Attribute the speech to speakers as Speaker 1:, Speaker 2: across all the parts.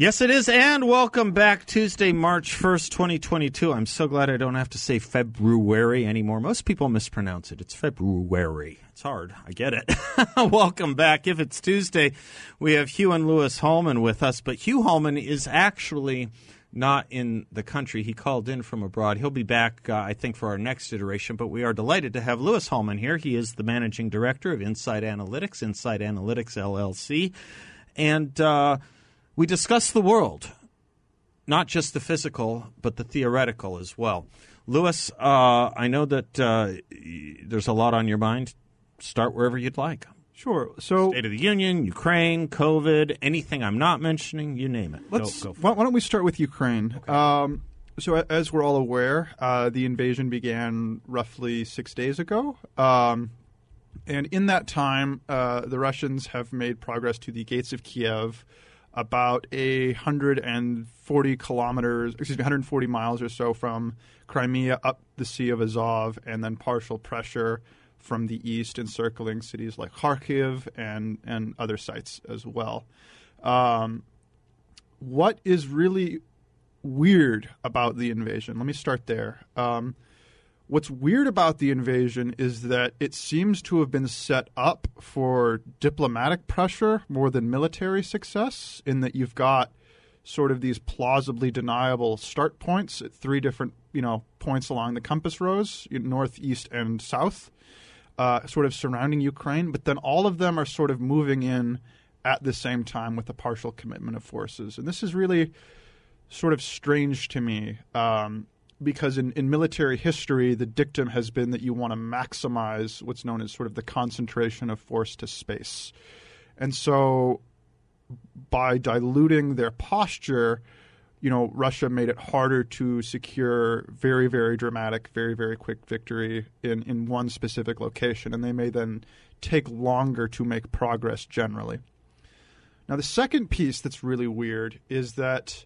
Speaker 1: Yes, it is, and welcome back Tuesday, March 1st, 2022. I'm so glad I don't have to say February anymore. Most people mispronounce it. It's February. It's hard. I get it. welcome back. If it's Tuesday, we have Hugh and Louis Hallman with us, but Hugh Hallman is actually not in the country. He called in from abroad. He'll be back, uh, I think, for our next iteration, but we are delighted to have Louis Hallman here. He is the managing director of Incite Analytics, Incite Analytics LLC. And, uh, we discuss the world, not just the physical, but the theoretical as well. Louis, uh, I know that uh, there's a lot on your mind. Start wherever you'd like.
Speaker 2: Sure. So,
Speaker 1: State of the Union, Ukraine, COVID, anything I'm not mentioning, you name it.
Speaker 2: let's.
Speaker 1: go, go
Speaker 2: why, why don't we start with Ukraine? Okay. Um, so, as we're all aware, uh, the invasion began roughly six days ago. Um, and in that time, uh, the Russians have made progress to the gates of Kiev about a hundred and forty kilometers, excuse me, 140 miles or so from Crimea up the Sea of Azov, and then partial pressure from the east, encircling cities like Kharkiv and and other sites as well. Um, what is really weird about the invasion? Let me start there. Um, What's weird about the invasion is that it seems to have been set up for diplomatic pressure more than military success, in that you've got sort of these plausibly deniable start points at three different you know points along the compass rose, north, east, and south, uh, sort of surrounding Ukraine. But then all of them are sort of moving in at the same time with a partial commitment of forces, and this is really sort of strange to me. Um, because in, in military history, the dictum has been that you want to maximize what's known as sort of the concentration of force to space. And so by diluting their posture, you know, Russia made it harder to secure very, very dramatic, very, very quick victory in, in one specific location. And they may then take longer to make progress generally. Now, the second piece that's really weird is that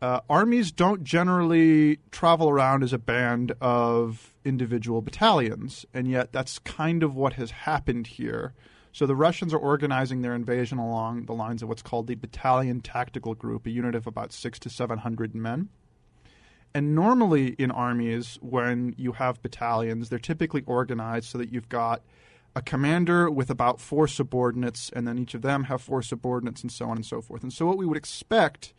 Speaker 2: uh, armies don't generally travel around as a band of individual battalions, and yet that's kind of what has happened here. So the Russians are organizing their invasion along the lines of what's called the Battalion Tactical Group, a unit of about six to seven hundred men. And normally in armies, when you have battalions, they're typically organized so that you've got a commander with about four subordinates, and then each of them have four subordinates, and so on and so forth. And so what we would expect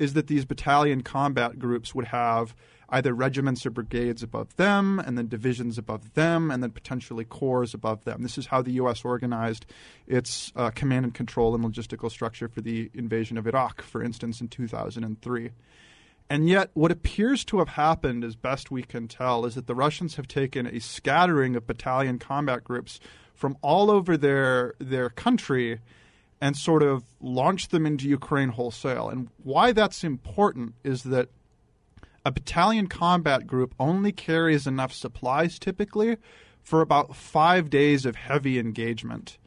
Speaker 2: is that these battalion combat groups would have either regiments or brigades above them, and then divisions above them, and then potentially corps above them. This is how the U.S. organized its uh, command and control and logistical structure for the invasion of Iraq, for instance, in 2003. And yet, what appears to have happened, as best we can tell, is that the Russians have taken a scattering of battalion combat groups from all over their their country and sort of launch them into Ukraine wholesale. And why that's important is that a battalion combat group only carries enough supplies typically for about five days of heavy engagement.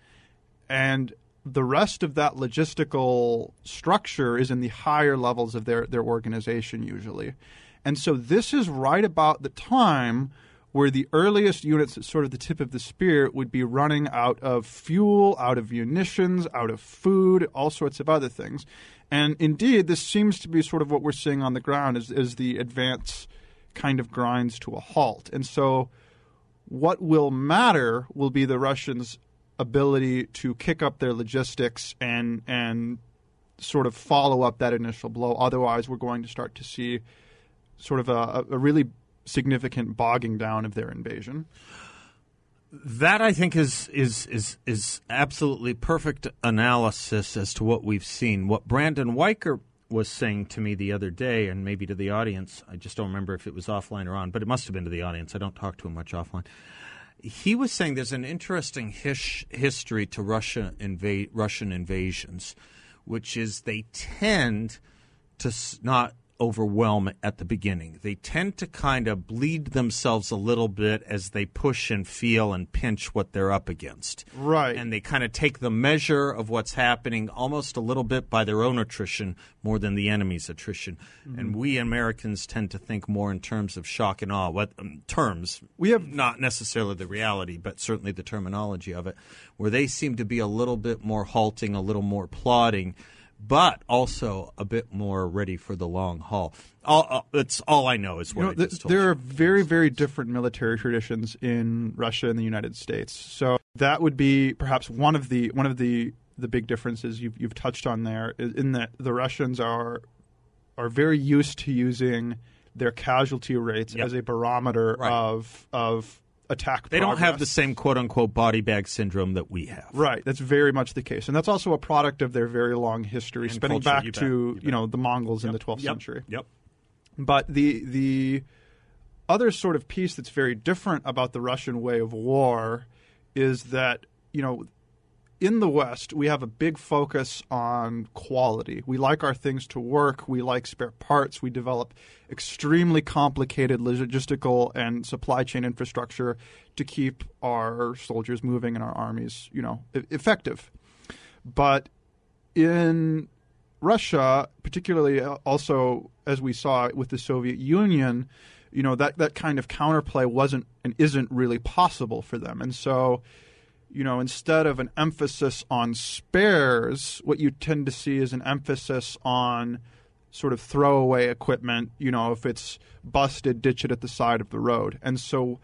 Speaker 2: And the rest of that logistical structure is in the higher levels of their, their organization usually. And so this is right about the time where the earliest units at sort of the tip of the spear would be running out of fuel, out of munitions, out of food, all sorts of other things. And indeed, this seems to be sort of what we're seeing on the ground as, as the advance kind of grinds to a halt. And so what will matter will be the Russians' ability to kick up their logistics and and sort of follow up that initial blow. Otherwise, we're going to start to see sort of a, a really significant bogging down of their invasion.
Speaker 1: That I think is is is is absolutely perfect analysis as to what we've seen. What Brandon Weichert was saying to me the other day, and maybe to the audience, I just don't remember if it was offline or on, but it must have been to the audience. I don't talk to him much offline. he was saying there's an interesting his- history to Russia inva- Russian invasions, which is they tend to not overwhelm at the beginning. They tend to kind of bleed themselves a little bit as they push and feel and pinch what they're up against.
Speaker 2: Right.
Speaker 1: And they kind of take the measure of what's happening almost a little bit by their own attrition more than the enemy's attrition.
Speaker 2: Mm-hmm.
Speaker 1: And we Americans tend to think more in terms of shock and awe. What um, terms?
Speaker 2: We have-
Speaker 1: not necessarily the reality, but certainly the terminology of it, where they seem to be a little bit more halting, a little more plodding, but also a bit more ready for the long haul. All, uh, that's all I know is what
Speaker 2: You know, th- there
Speaker 1: you.
Speaker 2: are very, very different military traditions in Russia and the United States. So that would be perhaps one of the one of the the big differences you've you've touched on there, is in that the Russians are are very used to using their casualty rates
Speaker 1: Yep.
Speaker 2: as a barometer
Speaker 1: Right.
Speaker 2: of of attack.
Speaker 1: They don't have the same quote unquote body bag syndrome that we have.
Speaker 2: Right, that's very much the case, and that's also a product of their very long history,
Speaker 1: And
Speaker 2: spinning
Speaker 1: culture,
Speaker 2: back
Speaker 1: you
Speaker 2: to
Speaker 1: you
Speaker 2: you, know the Mongols in the 12th
Speaker 1: yep,
Speaker 2: century.
Speaker 1: Yep.
Speaker 2: But the the other sort of piece that's very different about the Russian way of war is that you know in the West we have a big focus on quality. We like our things to work. We like spare parts. We develop extremely complicated logistical and supply chain infrastructure to keep our soldiers moving and our armies, you know, effective. But in Russia, particularly uh, also as we saw with the Soviet Union, you know that that kind of counterplay wasn't and isn't really possible for them, and so. You know, instead of an emphasis on spares, what you tend to see is an emphasis on sort of throwaway equipment. You know, if it's busted, ditch it at the side of the road. And so,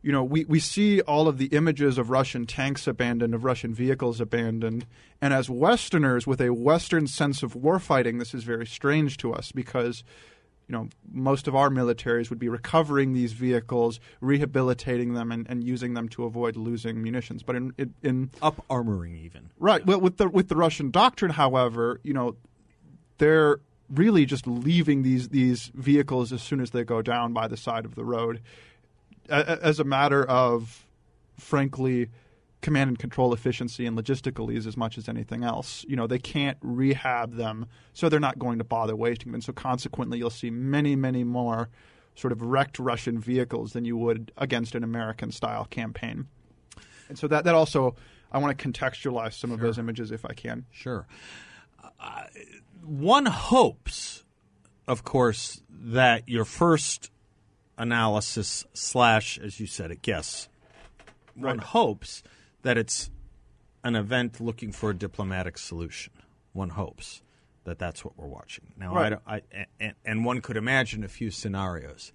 Speaker 2: you know, we, we see all of the images of Russian tanks abandoned, of Russian vehicles abandoned. And as Westerners with a Western sense of warfighting, this is very strange to us because, you know, most of our militaries would be recovering these vehicles, rehabilitating them, and, and using them to avoid losing munitions. But in, in, in
Speaker 1: Up armoring even.
Speaker 2: Right. Well, with the with the Russian doctrine, however, you know, they're really just leaving these these vehicles as soon as they go down by the side of the road, as a matter of, frankly, command and control efficiency and logistical ease as much as anything else. You know, they can't rehab them, so they're not going to bother wasting them. And so consequently, you'll see many, many more sort of wrecked Russian vehicles than you would against an American style campaign. And so that that also I want to contextualize some of those images if I can.
Speaker 1: Sure. Uh, one hopes, of course, that your first analysis slash, as you said it, guess. One hopes that it's an event looking for a diplomatic solution. One hopes that that's what we're watching. Now, I,
Speaker 2: Right.
Speaker 1: don't- I, and, and one could imagine a few scenarios.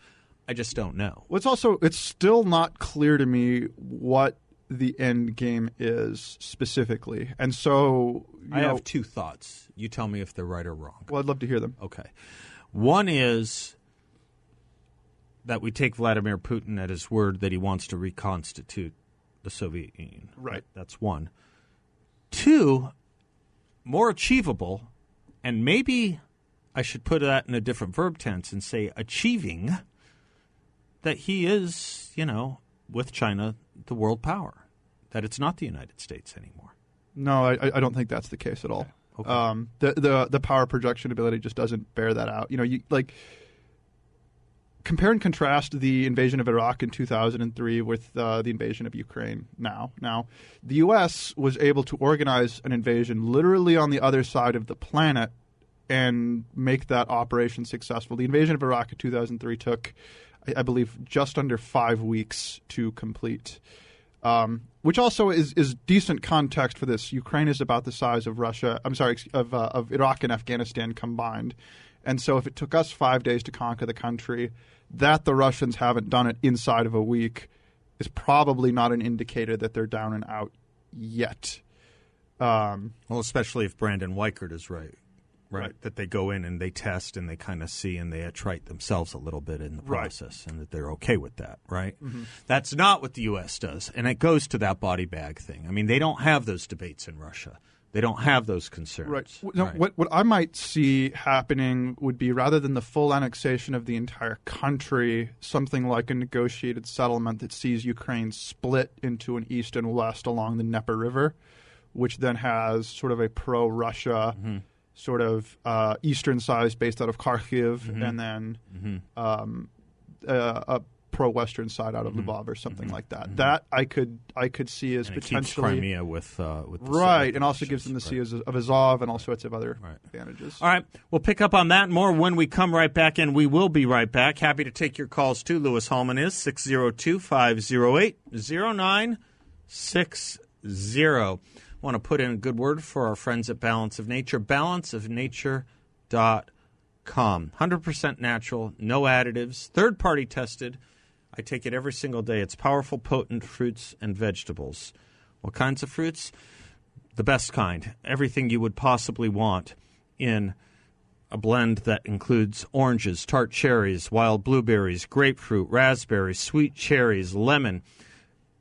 Speaker 1: I just don't know.
Speaker 2: Well, it's also it's still not clear to me what the end game is specifically, and so you
Speaker 1: I
Speaker 2: know,
Speaker 1: have two thoughts. You tell me if they're right or wrong.
Speaker 2: well, I'd love to hear them.
Speaker 1: Okay. One is that we take Vladimir Putin at his word that he wants to reconstitute the Soviet Union.
Speaker 2: Right.
Speaker 1: That's one. Two, more achievable, and maybe I should put that in a different verb tense and say achieving that he is, you know, with China, the world power, that it's not the United States anymore.
Speaker 2: No, I, I don't think that's the case at all.
Speaker 1: Okay.
Speaker 2: Um, the the the power projection ability just doesn't bear that out. You know, you like compare and contrast the invasion of Iraq in 2003 with uh, the invasion of Ukraine now. Now, the U.S. was able to organize an invasion literally on the other side of the planet and make that operation successful. The invasion of Iraq in 2003 took, I, I believe, just under five weeks to complete. Um, which also is, is decent context for this. Ukraine is about the size of Russia. I'm sorry, of uh, of Iraq and Afghanistan combined, and so if it took us five days to conquer the country, that the Russians haven't done it inside of a week is probably not an indicator that they're down and out yet. Um,
Speaker 1: Well, especially if Brandon Weichert is right, right,
Speaker 2: Right.
Speaker 1: that they go in and they test and they kind of see and they attrite themselves a little bit in the
Speaker 2: Right.
Speaker 1: process, and that they're okay with that, right? That's not what the U.S. does, and it goes to that body bag thing. I mean, they don't have those debates in Russia. They don't have those concerns.
Speaker 2: Right. No,
Speaker 1: Right.
Speaker 2: What what I might see happening would be rather than the full annexation of the entire country, something like a negotiated settlement that sees Ukraine split into an east and west along the Dnieper River, which then has sort of a pro-Russia
Speaker 1: Mm-hmm.
Speaker 2: sort of uh, eastern side based out of Kharkiv,
Speaker 1: Mm-hmm.
Speaker 2: and then um, uh, a pro-western side out of
Speaker 1: Mm-hmm.
Speaker 2: Lvov or something like that. That I could I could see as
Speaker 1: And it keeps
Speaker 2: potentially
Speaker 1: Crimea with uh, with the
Speaker 2: right,
Speaker 1: Soviet
Speaker 2: and also gives them the
Speaker 1: nations.
Speaker 2: Sea of Azov and all sorts of other
Speaker 1: Right.
Speaker 2: advantages.
Speaker 1: All right. We'll pick up on that more when we come right back and We will be right back. Happy to take your calls too. Louis Hallman is 602 508 0960. Want to put in a good word for our friends at Balance of Nature. Balanceofnature.com. 100% natural, no additives, third party tested. I take it every single day. It's powerful, potent fruits and vegetables. What kinds of fruits? the best kind, everything you would possibly want in a blend that includes oranges, tart cherries, wild blueberries, grapefruit, raspberries, sweet cherries, lemon,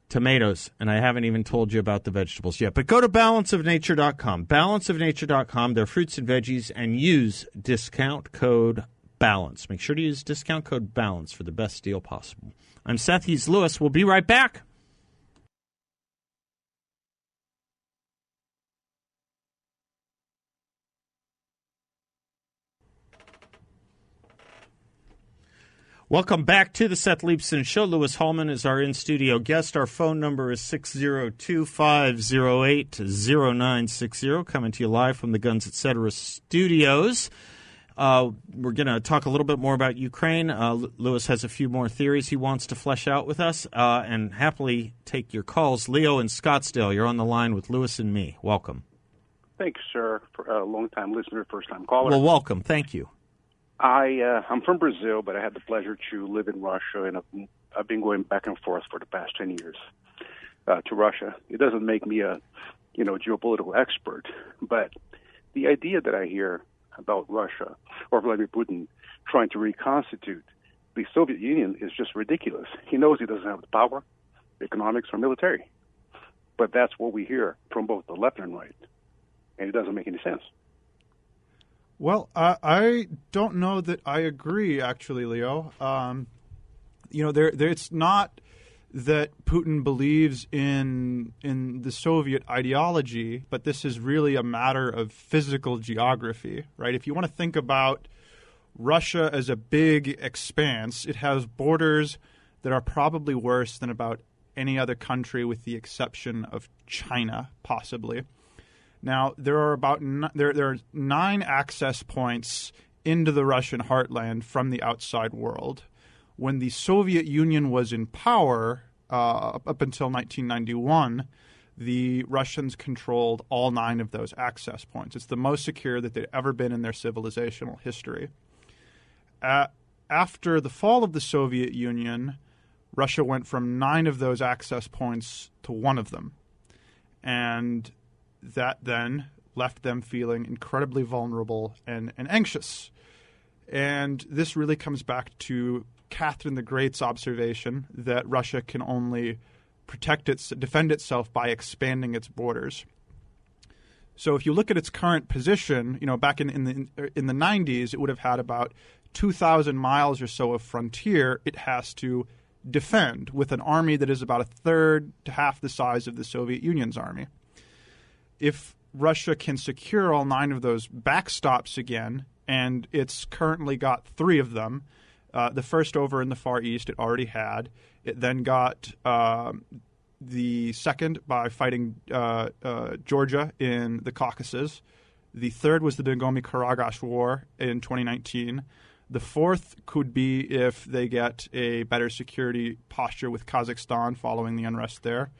Speaker 1: tomatoes, and I haven't even told you about the vegetables yet. But go to balanceofnature.com, balanceofnature.com, their fruits and veggies, and use discount code BALANCE. Make sure to use discount code BALANCE for the best deal possible. I'm Seth Hees Louis. We'll be right back. Welcome back to the Seth Leibsohn Show. Louis Hallman is our in studio guest. Our phone number is 602 508 0960, coming to you live from the Guns Etc. studios. Uh, we're going to talk a little bit more about Ukraine. Uh, Louis has a few more theories he wants to flesh out with us, uh, and happily take your calls. Leo in Scottsdale, you're on the line with Louis and me. Welcome.
Speaker 3: Thanks, sir. For a long-time listener, first-time caller.
Speaker 1: Well, welcome. Thank you.
Speaker 3: I uh, I'm from Brazil, but I had the pleasure to live in Russia, and I've, I've been going back and forth for the past ten years uh, to Russia. It doesn't make me a you know geopolitical expert, but the idea that I hear about Russia or Vladimir Putin trying to reconstitute the Soviet Union is just ridiculous. He knows he doesn't have the power, economics, or military, but that's what we hear from both the left and right, and it doesn't make any sense.
Speaker 2: Well, I, I don't know that I agree, actually, Leo. Um, you know, there, there, it's not that Putin believes in in the Soviet ideology, but this is really a matter of physical geography, right? If you want to think about Russia as a big expanse, it has borders that are probably worse than about any other country, with the exception of China, possibly. Now there are about n- there there are nine access points into the Russian heartland from the outside world. When the Soviet Union was in power uh, up until 1991, the Russians controlled all nine of those access points. It's the most secure that they'd ever been in their civilizational history. Uh, after the fall of the Soviet Union, Russia went from nine of those access points to one of them. And that then left them feeling incredibly vulnerable and, and anxious. And this really comes back to Catherine the Great's observation that Russia can only protect its defend itself by expanding its borders. So if you look at its current position, you know, back in, in the in the 90s, it would have had about 2,000 miles or so of frontier it has to defend with an army that is about a third to half the size of the Soviet Union's army. If Russia can secure all nine of those backstops again, and it's currently got three of them, uh, the first over in the Far East it already had. It then got um, the second by fighting uh, uh, Georgia in the Caucasus. The third was the Nagorno-Karabakh War in 2019. The fourth could be if they get a better security posture with Kazakhstan following the unrest there.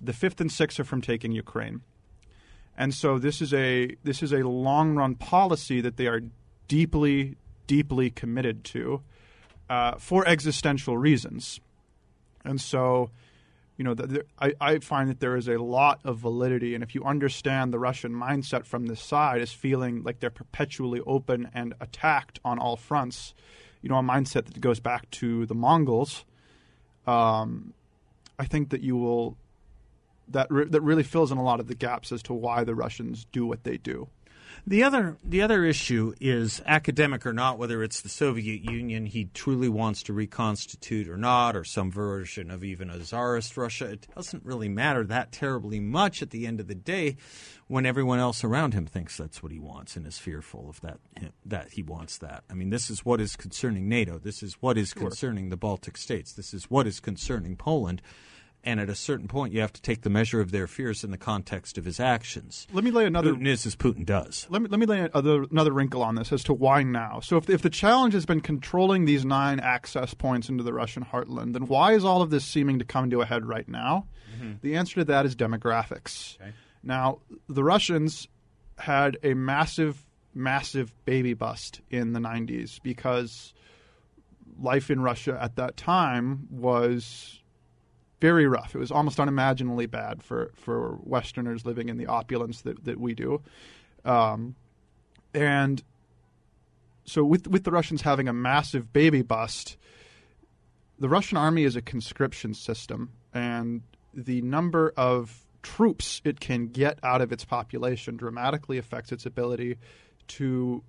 Speaker 2: The fifth and sixth are from taking Ukraine. And so this is a this is a long run policy that they are deeply deeply committed to uh, for existential reasons. And so, you know, the, the, I, I find that there is a lot of validity, and if you understand the Russian mindset from this side as feeling like they're perpetually open and attacked on all fronts, you know, a mindset that goes back to the Mongols, um, I think that you will that re- that really fills in a lot of the gaps as to why the Russians do what they do.
Speaker 1: The other the other issue is academic or not, whether it's the Soviet Union he truly wants to reconstitute or not, or some version of even a czarist Russia. It doesn't really matter that terribly much at the end of the day, when everyone else around him thinks that's what he wants and is fearful of that that he wants that. I mean, this is what is concerning NATO. This is what is sure. concerning the Baltic states. This is what is concerning Poland and at a certain point, you have to take the measure of their fears in the context of his actions.
Speaker 2: Let me lay another.
Speaker 1: Putin is as Putin does.
Speaker 2: Let me let me lay another, another wrinkle on this as to why now. So, if if the challenge has been controlling these nine access points into the Russian heartland, then why is all of this seeming to come to a head right now? Mm-hmm. The answer to that is demographics. Okay. Now, the Russians had a massive, massive baby bust in the '90s because life in Russia at that time was very rough. It was almost unimaginably bad for, for Westerners living in the opulence that, that we do. Um, and so, with, with the Russians having a massive baby bust, the Russian army is a conscription system, and the number of troops it can get out of its population dramatically affects its ability to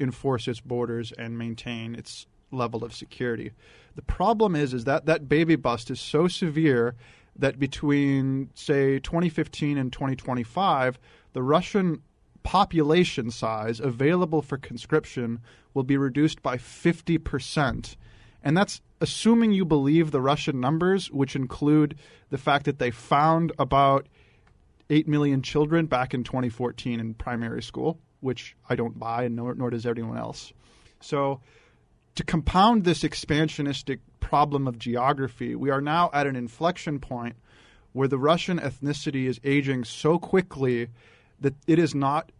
Speaker 2: enforce its borders and maintain its level of security. The problem is is that that baby bust is so severe that between say 2015 and 2025, the Russian population size available for conscription will be reduced by 50%. And that's assuming you believe the Russian numbers, which include the fact that they found about 8 million children back in 2014 in primary school, which I don't buy, and nor, nor does anyone else. So to compound this expansionistic problem of geography, we are now at an inflection point where the Russian ethnicity is aging so quickly that it is not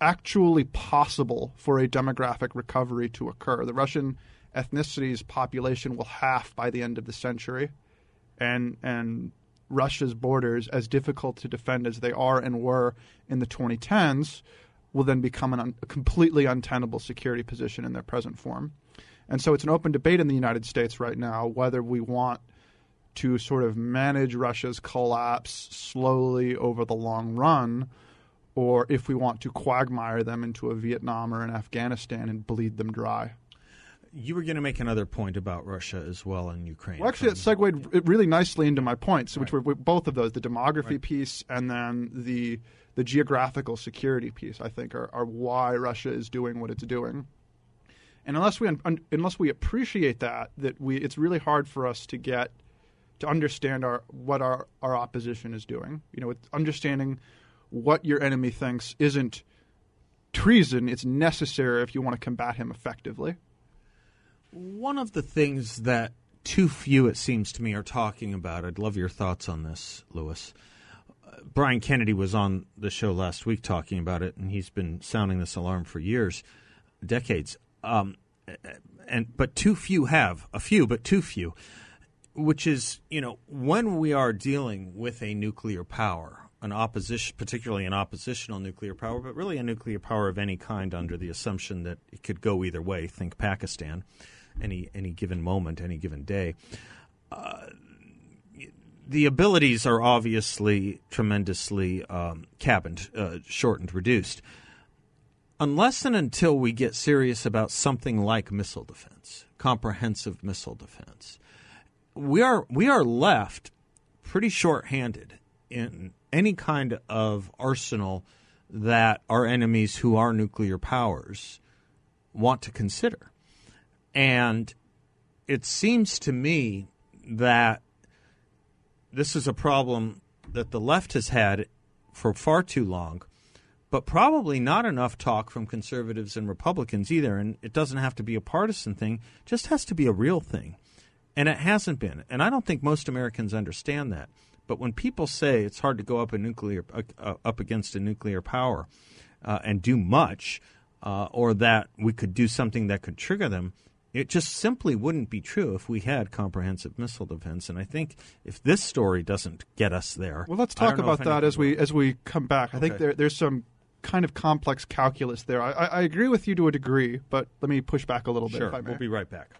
Speaker 2: actually possible for a demographic recovery to occur. The Russian ethnicity's population will half by the end of the century, and and Russia's borders, as difficult to defend as they are and were in the 2010s, will then become un- a completely untenable security position in their present form. And so it's an open debate in the United States right now whether we want to sort of manage Russia's collapse slowly over the long run, or if we want to quagmire them into a Vietnam or an Afghanistan and bleed them dry.
Speaker 1: You were going to make another point about Russia as well in Ukraine.
Speaker 2: Well, actually, it um, segued really nicely into my points, which right. were both of those the demography right. piece and then the the geographical security piece, I think, are, are why Russia is doing what it's doing. And unless we un, unless we appreciate that, that we it's really hard for us to get to understand our what our, our opposition is doing. You know, understanding what your enemy thinks isn't treason; it's necessary if you want to combat him effectively.
Speaker 1: One of the things that too few, it seems to me, are talking about. I'd love your thoughts on this, Louis Brian Kennedy was on the show last week talking about it, and he's been sounding this alarm for years, decades. Um, and but too few have a few, but too few. Which is, you know, when we are dealing with a nuclear power, an opposition, particularly an oppositional nuclear power, but really a nuclear power of any kind, under the assumption that it could go either way. Think Pakistan, any any given moment, any given day. Uh, the abilities are obviously tremendously um, cabined, uh, shortened, reduced. Unless and until we get serious about something like missile defense, comprehensive missile defense, we are we are left pretty short-handed in any kind of arsenal that our enemies, who are nuclear powers, want to consider. And it seems to me that this is a problem that the left has had for far too long, but probably not enough talk from conservatives and Republicans either. And it doesn't have to be a partisan thing, just has to be a real thing. And it hasn't been. And I don't think most Americans understand that. But when people say it's hard to go up a nuclear uh, uh up against a nuclear power uh, and do much, uh, or that we could do something that could trigger them, it just simply wouldn't be true if we had comprehensive missile defense. And I think if this story doesn't get us there,
Speaker 2: well, let's talk about that as we as we come back. I okay. think there, there's some kind of complex calculus there. I, I, agree with you to a degree, but let me push back a little bit.
Speaker 1: Sure, we'll be right back.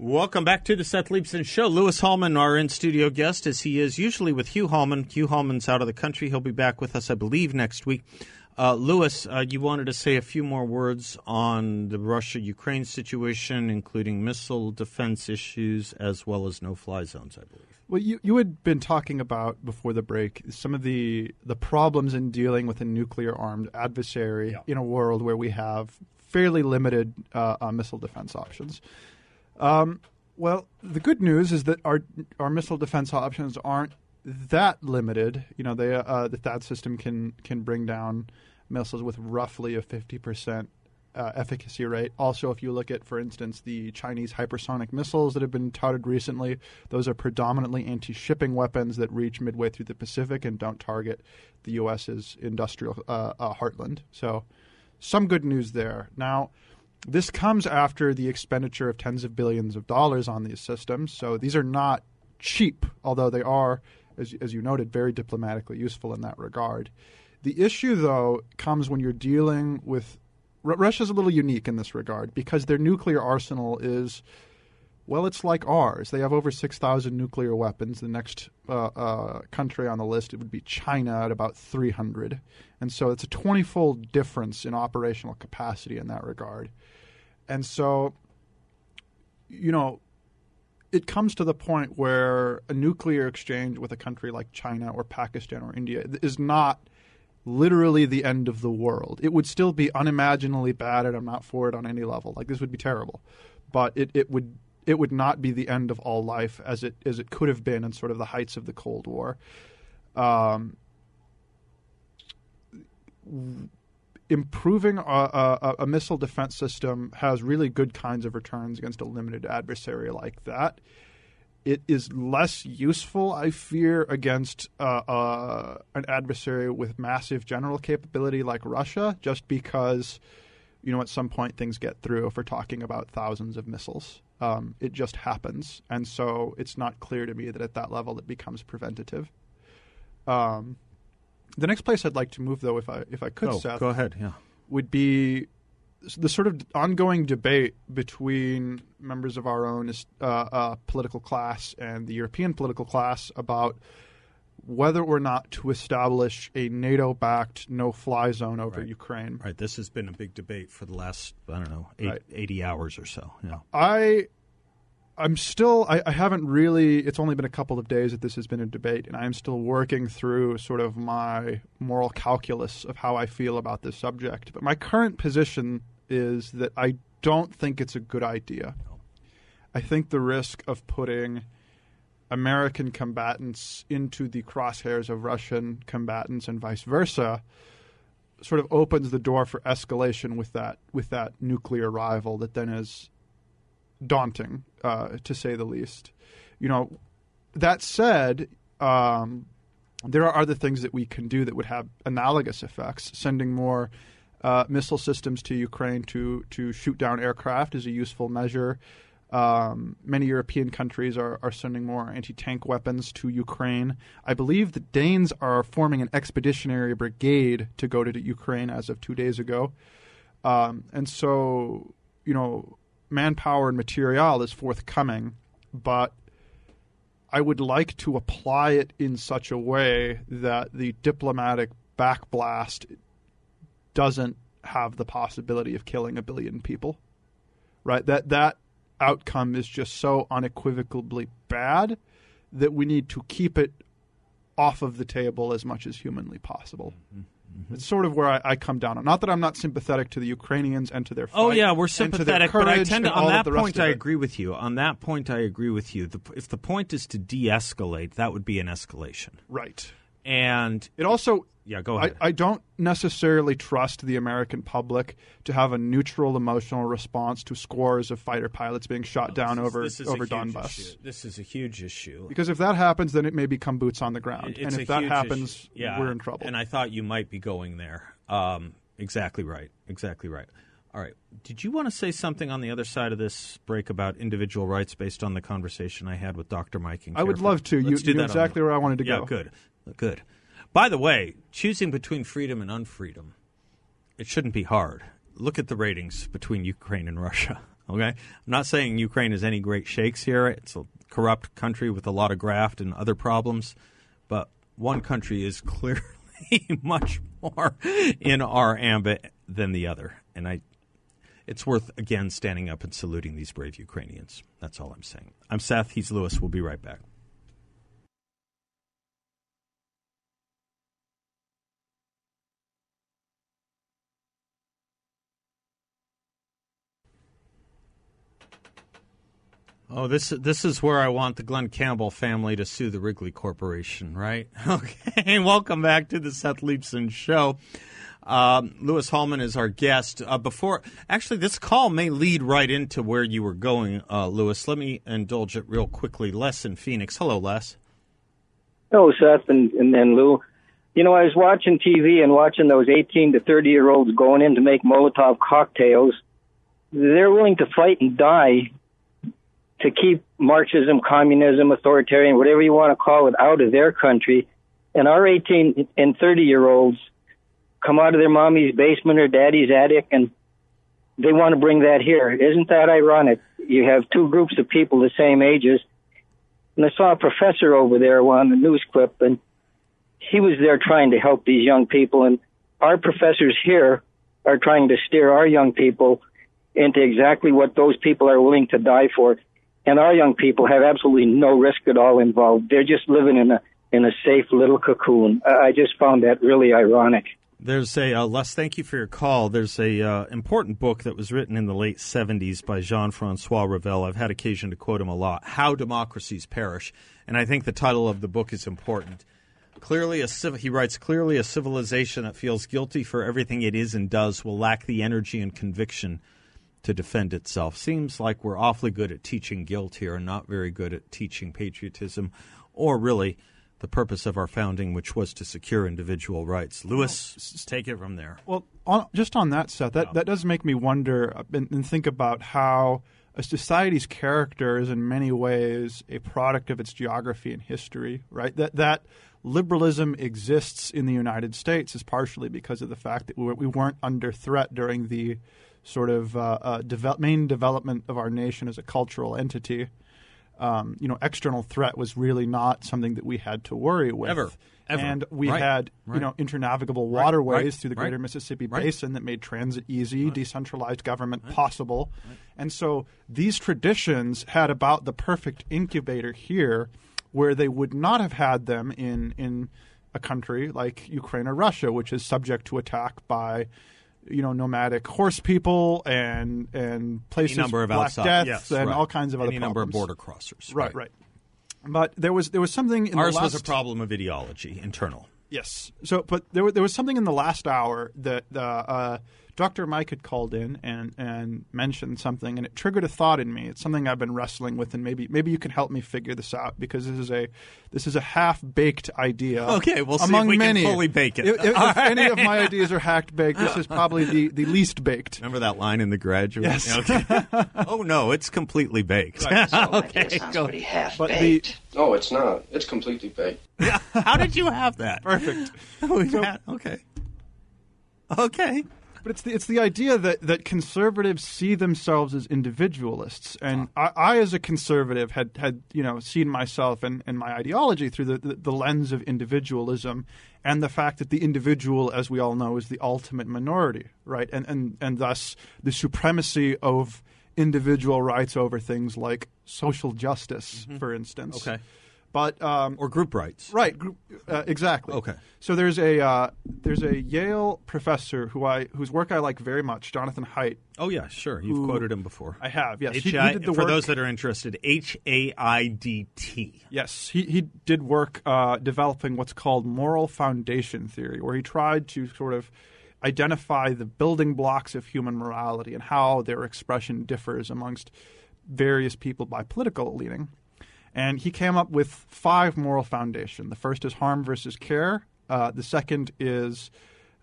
Speaker 1: Welcome back to the Seth Leibsohn Show. Louis Hallman, our in studio guest, as he is usually with Hugh Hallman. Hugh Hallman's out of the country. He'll be back with us, I believe, next week. Uh, Louis, uh, you wanted to say a few more words on the Russia Ukraine situation, including missile defense issues as well as no fly zones, I believe.
Speaker 2: Well, you, you had been talking about before the break some of the, the problems in dealing with a nuclear armed adversary
Speaker 1: Yeah.
Speaker 2: in a world where we have fairly limited uh, uh, missile defense options. Um, well, the good news is that our our missile defense options aren't that limited. You know, they uh, the THAAD system can can bring down missiles with roughly a fifty percent uh, efficacy rate. Also, if you look at, for instance, the Chinese hypersonic missiles that have been touted recently, those are predominantly anti-shipping weapons that reach midway through the Pacific and don't target the U.S.'s industrial uh, uh, heartland. So, some good news there. Now. This comes after the expenditure of tens of billions of dollars on these systems. So these are not cheap, although they are, as, as you noted, very diplomatically useful in that regard. The issue, though, comes when you're dealing with. Russia's a little unique in this regard because their nuclear arsenal is. Well, it's like ours. They have over 6,000 nuclear weapons. The next uh, uh, country on the list it would be China at about 300. And so it's a 20 fold difference in operational capacity in that regard. And so, you know, it comes to the point where a nuclear exchange with a country like China or Pakistan or India is not literally the end of the world. It would still be unimaginably bad, and I'm not for it on any level. Like this would be terrible, but it, it would it would not be the end of all life as it as it could have been in sort of the heights of the Cold War. Um, improving a, a, a missile defense system has really good kinds of returns against a limited adversary like that. It is less useful, I fear, against uh, uh, an adversary with massive general capability like Russia, just because, you know, at some point things get through if we're talking about thousands of missiles. Um, it just happens. And so it's not clear to me that at that level it becomes preventative. Um, the next place I'd like to move, though, if I if I could,
Speaker 1: Go,
Speaker 2: Seth,
Speaker 1: go ahead. Yeah.
Speaker 2: would be the sort of ongoing debate between members of our own uh, uh, political class and the European political class about whether or not to establish a NATO-backed no-fly zone over
Speaker 1: Right.
Speaker 2: Ukraine.
Speaker 1: Right. This has been a big debate for the last, I don't know, eight,
Speaker 2: Right.
Speaker 1: 80 hours or so. Yeah.
Speaker 2: I I'm still I, I haven't really it's only been a couple of days that this has been a debate and I am still working through sort of my moral calculus of how I feel about this subject. But my current position is that I don't think it's a good idea. I think the risk of putting American combatants into the crosshairs of Russian combatants and vice versa sort of opens the door for escalation with that with that nuclear rival that then is daunting, uh, to say the least. You know, that said, um, there are other things that we can do that would have analogous effects. Sending more uh, missile systems to Ukraine to to shoot down aircraft is a useful measure. Um, many European countries are, are sending more anti tank weapons to Ukraine. I believe the Danes are forming an expeditionary brigade to go to Ukraine as of two days ago. Um, and so, you know, manpower and material is forthcoming, but I would like to apply it in such a way that the diplomatic backblast doesn't have the possibility of killing a billion people. Right? That that outcome is just so unequivocally bad that we need to keep it off of the table as much as humanly possible. Mm-hmm. It's sort of where I, I come down on. Not that I'm not sympathetic to the Ukrainians and to their oh, fight
Speaker 1: Oh yeah, we're
Speaker 2: and to their
Speaker 1: sympathetic, but I tend to on that point I agree with you. On that point I agree with you. The, if the point is to de-escalate, that would be an escalation.
Speaker 2: Right.
Speaker 1: And
Speaker 2: It also
Speaker 1: yeah, go ahead.
Speaker 2: I don't necessarily trust the American public to have a neutral emotional response to scores of fighter pilots being shot down over
Speaker 1: this is
Speaker 2: over Donbass.
Speaker 1: issue. This is a huge issue.
Speaker 2: Because if that happens, then it may become boots on the ground,
Speaker 1: It's
Speaker 2: and if that happens,
Speaker 1: yeah,
Speaker 2: we're in trouble.
Speaker 1: And I thought you might be going there. Um, exactly right. Exactly right. All right. Did you want to say something on the other side of this break about individual rights based on the conversation I had with Dr. Mike? And
Speaker 2: I would love to. You
Speaker 1: Let's do
Speaker 2: knew
Speaker 1: on
Speaker 2: exactly
Speaker 1: the-
Speaker 2: where I wanted to
Speaker 1: yeah,
Speaker 2: go.
Speaker 1: good. Good. By the way, choosing between freedom and unfreedom, it shouldn't be hard. Look at the ratings between Ukraine and Russia. Okay, I'm not saying Ukraine is any great shakes here. It's a corrupt country with a lot of graft and other problems, but one country is clearly much more in our ambit than the other, and I. It's worth again standing up and saluting these brave Ukrainians. That's all I'm saying. I'm Seth. He's Louis. We'll be right back. Oh, this this is where I want the Glenn Campbell family to sue the Wrigley Corporation, right? Okay, welcome back to the Seth Leibsohn Show. Um, Louis Hallman is our guest. Uh, before, actually, this call may lead right into where you were going, uh, Louis. Let me indulge it real quickly. Les in Phoenix. Hello, Les.
Speaker 4: Hello, Seth and, and, and Lou. You know, I was watching TV and watching those 18 to 30 year olds going in to make Molotov cocktails. They're willing to fight and die to keep Marxism, communism, authoritarian, whatever you want to call it, out of their country. And our 18 and 30 year olds come out of their mommy's basement or daddy's attic and they want to bring that here. Isn't that ironic? You have two groups of people the same ages. And I saw a professor over there on the news clip and he was there trying to help these young people. And our professors here are trying to steer our young people into exactly what those people are willing to die for and our young people have absolutely no risk at all involved. They're just living in a in a safe little cocoon. I just found that really ironic.
Speaker 1: There's a uh, Les. Thank you for your call. There's a uh, important book that was written in the late '70s by Jean-Francois Revel. I've had occasion to quote him a lot. How democracies perish, and I think the title of the book is important. Clearly, a civ- he writes clearly a civilization that feels guilty for everything it is and does will lack the energy and conviction to defend itself. Seems like we're awfully good at teaching guilt here and not very good at teaching patriotism or really the purpose of our founding, which was to secure individual rights. Louis, take it from there.
Speaker 2: Well, on, just on that, Seth, that, that does make me wonder uh, and, and think about how a society's character is in many ways a product of its geography and history, right? That that liberalism exists in the United States is partially because of the fact that we, we weren't under threat during the sort of uh, uh, develop, main development of our nation as a cultural entity. Um, you know, external threat was really not something that we had to worry with.
Speaker 1: Ever. Ever.
Speaker 2: And we
Speaker 1: right.
Speaker 2: had,
Speaker 1: right.
Speaker 2: you know, internavigable waterways
Speaker 1: right.
Speaker 2: through the greater Mississippi. Basin that made transit easy, decentralized government possible. And so these traditions had about the perfect incubator here where they would not have had them in, in a country like Ukraine or Russia, which is subject to attack by you know nomadic horse people and and places
Speaker 1: Any number of
Speaker 2: black
Speaker 1: outside,
Speaker 2: death
Speaker 1: yes,
Speaker 2: and
Speaker 1: right.
Speaker 2: all kinds of other
Speaker 1: Any number of border crossers.
Speaker 2: Right, right. But there was there was something in
Speaker 1: Ours
Speaker 2: the last
Speaker 1: was a problem of ideology, internal.
Speaker 2: Yes. So, but there, wa- there was something in the last hour that uh, uh, Dr. Mike had called in and, and mentioned something, and it triggered a thought in me. It's something I've been wrestling with, and maybe maybe you can help me figure this out because this is a this is a half baked idea.
Speaker 1: Okay, we'll see if
Speaker 2: among
Speaker 1: we can
Speaker 2: many.
Speaker 1: fully bake it.
Speaker 2: If, if-
Speaker 1: All
Speaker 2: if any of my ideas are hacked baked, this is probably the, the least baked.
Speaker 1: Remember that line in The Graduate?
Speaker 2: Yes.
Speaker 1: Okay. oh no, it's completely baked. okay, go.
Speaker 5: pretty half
Speaker 2: But the
Speaker 5: baked. No, it's not. It's completely baked.
Speaker 1: How did you have that?
Speaker 2: perfect.
Speaker 1: We had- okay. Okay.
Speaker 2: But it's the it's the idea that, that conservatives see themselves as individualists, and I, I as a conservative had, had you know seen myself and, and my ideology through the, the, the lens of individualism, and the fact that the individual, as we all know, is the ultimate minority, right? And and and thus the supremacy of individual rights over things like social justice, mm-hmm. for instance.
Speaker 1: Okay.
Speaker 2: But um,
Speaker 1: Or group rights.
Speaker 2: Right, group, uh, exactly.
Speaker 1: Okay.
Speaker 2: So there's a uh, there's a Yale professor who I whose work I like very much, Jonathan Haidt.
Speaker 1: Oh yeah, sure. You've
Speaker 2: Who-
Speaker 1: quoted him before.
Speaker 2: I have, yes. He, he did the
Speaker 1: for
Speaker 2: work.
Speaker 1: those that are interested, H A I D T.
Speaker 2: yes, he he did work uh, developing what's called moral foundation theory, where he tried to sort of identify the building blocks of human morality and how their expression differs amongst various people by political leaning. And he came up with five moral foundation. The first is harm versus care. Uh, the second is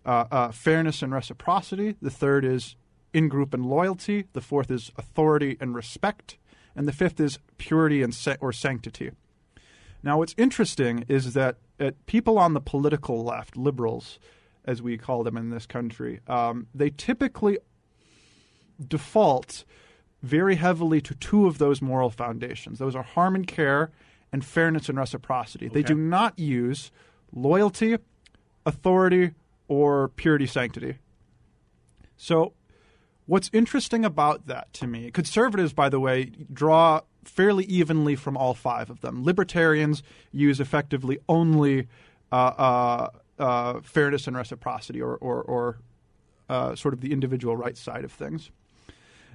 Speaker 2: uh, uh, fairness and reciprocity. The third is in group and loyalty. The fourth is authority and respect. And the fifth is purity and sa- or sanctity. Now, what's interesting is that uh, people on the political left, liberals, as we call them in this country, um, they typically default very heavily to two of those moral foundations. Those are harm and care and fairness and reciprocity. They do not use loyalty, authority, or purity sanctity. So, what's interesting about that to me, conservatives, by the way, draw fairly evenly from all five of them. Libertarians use effectively only uh, uh, uh, fairness and reciprocity, or, or, or uh, sort of the individual rights side of things.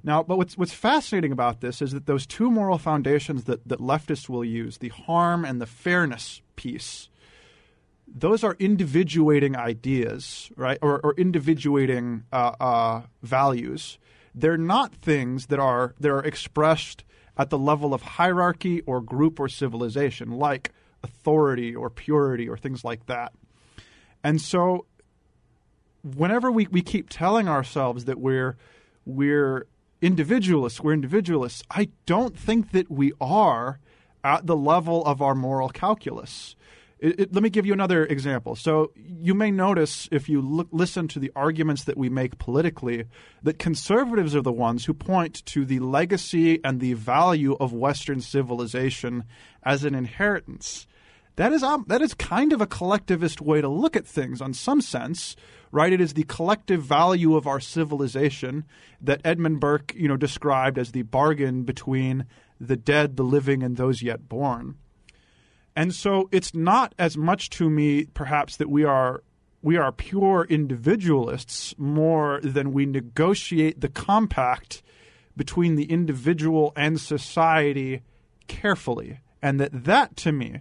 Speaker 2: Now, but what's what's fascinating about this is that those two moral foundations that, that leftists will use, the harm and the fairness piece, those are individuating ideas, right? Or, or individuating uh, uh, values. They're not things that are that are expressed at the level of hierarchy or group or civilization, like authority or purity or things like that. And so, whenever we, we keep telling ourselves that we're we're individualists, we're individualists, I don't think that we are at the level of our moral calculus. It, it, let me give you another example. So, you may notice if you look, listen to the arguments that we make politically that conservatives are the ones who point to the legacy and the value of Western civilization as an inheritance. That is, um, that is kind of a collectivist way to look at things, on some sense, right? It is the collective value of our civilization that Edmund Burke, you know, described as the bargain between the dead, the living, and those yet born. And so it's not as much to me, perhaps, that we are we are pure individualists more than we negotiate the compact between the individual and society carefully, and that that to me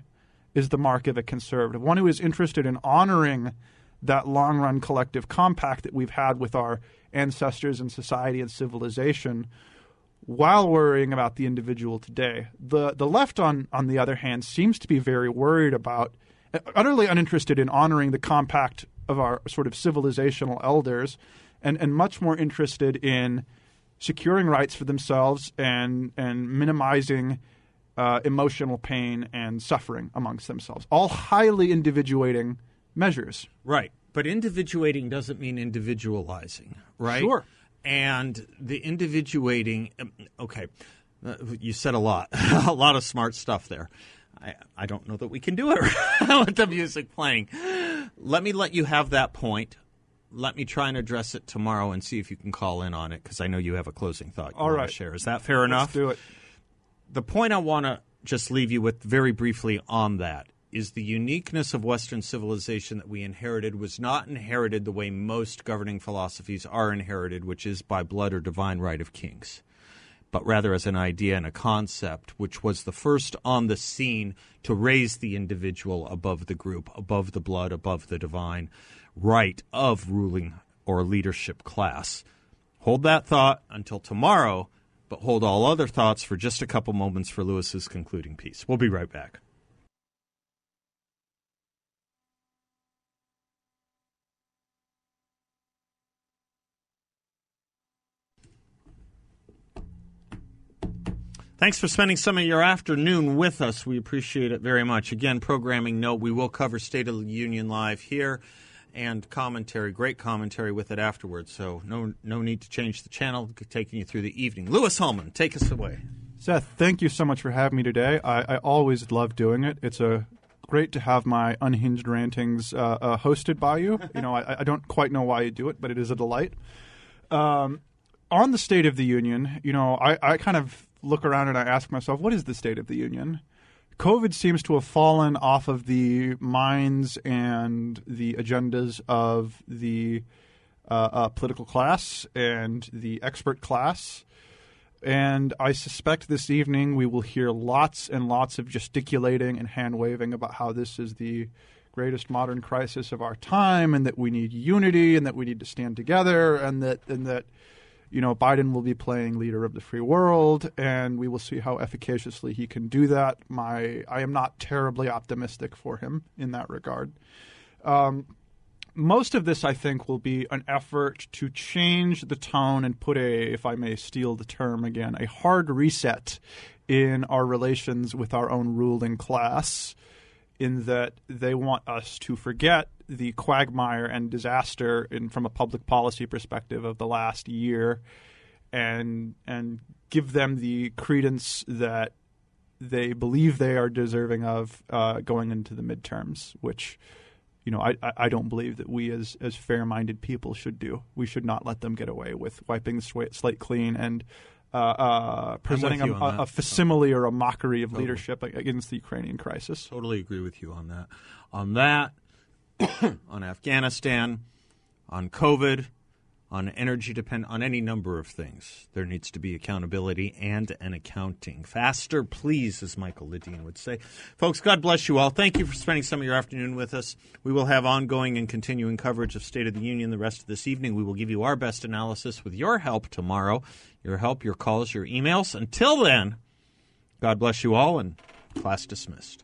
Speaker 2: is the mark of a conservative, one who is interested in honoring that long run collective compact that we've had with our ancestors and society and civilization while worrying about the individual today. The the left on on the other hand seems to be very worried about utterly uninterested in honoring the compact of our sort of civilizational elders and and much more interested in securing rights for themselves and and minimizing uh, emotional pain and suffering amongst themselves. All highly individuating measures.
Speaker 1: Right. But individuating doesn't mean individualizing, right?
Speaker 2: Sure.
Speaker 1: And the individuating, um, okay, uh, you said a lot, a lot of smart stuff there. I, I don't know that we can do it with the music playing. Let me let you have that point. Let me try and address it tomorrow and see if you can call in on it because I know you have a closing thought you
Speaker 2: All
Speaker 1: want
Speaker 2: right.
Speaker 1: to share. Is that fair enough?
Speaker 2: Let's do it.
Speaker 1: the point I want to just leave you with very briefly on that is the uniqueness of Western civilization that we inherited was not inherited the way most governing philosophies are inherited, which is by blood or divine right of kings, but rather as an idea and a concept, which was the first on the scene to raise the individual above the group, above the blood, above the divine right of ruling or leadership class. Hold that thought until tomorrow, but hold all other thoughts for just a couple moments for Louis's concluding piece. We'll be right back. Thanks for spending some of your afternoon with us. We appreciate it very much. Again, programming note, we will cover State of the Union live here and commentary, great commentary with it afterwards. So no no need to change the channel, taking you through the evening. Louis Hallman, take us away.
Speaker 2: Seth, thank you so much for having me today. I, I always love doing it. It's a great to have my unhinged rantings uh, uh, hosted by you. You know, I, I don't quite know why you do it, but it is a delight. Um, on the State of the Union, you know, I, I kind of look around and I ask myself, what is the State of the Union? COVID seems to have fallen off of the minds and the agendas of the uh, uh, political class and the expert class. And I suspect this evening we will hear lots and lots of gesticulating and hand waving about how this is the greatest modern crisis of our time and that we need unity and that we need to stand together and that and that you know Biden will be playing leader of the free world and we will see how efficaciously he can do that. My I am not terribly optimistic for him in that regard. Um, most of this, I think, will be an effort to change the tone and put a, if I may steal the term again, a hard reset in our relations with our own ruling class, in that they want us to forget the quagmire and disaster in, from a public policy perspective of the last year and and give them the credence that they believe they are deserving of uh, going into the midterms, which you know I, I don't believe that we as as fair minded people should do. We should not let them get away with wiping the slate clean and. Uh, uh, presenting a, a, facsimile or a mockery of totally. leadership against the Ukrainian crisis.
Speaker 1: Totally agree with you on that. On that, on Afghanistan, on COVID, on energy depend on any number of things. There needs to be accountability and an accounting. Faster, please, as Michael Ledeen would say. Folks, God bless you all. Thank you for spending some of your afternoon with us. We will have ongoing and continuing coverage of State of the Union the rest of this evening. We will give you our best analysis with your help tomorrow. Your help, your calls, your emails. Until then, God bless you all and class dismissed.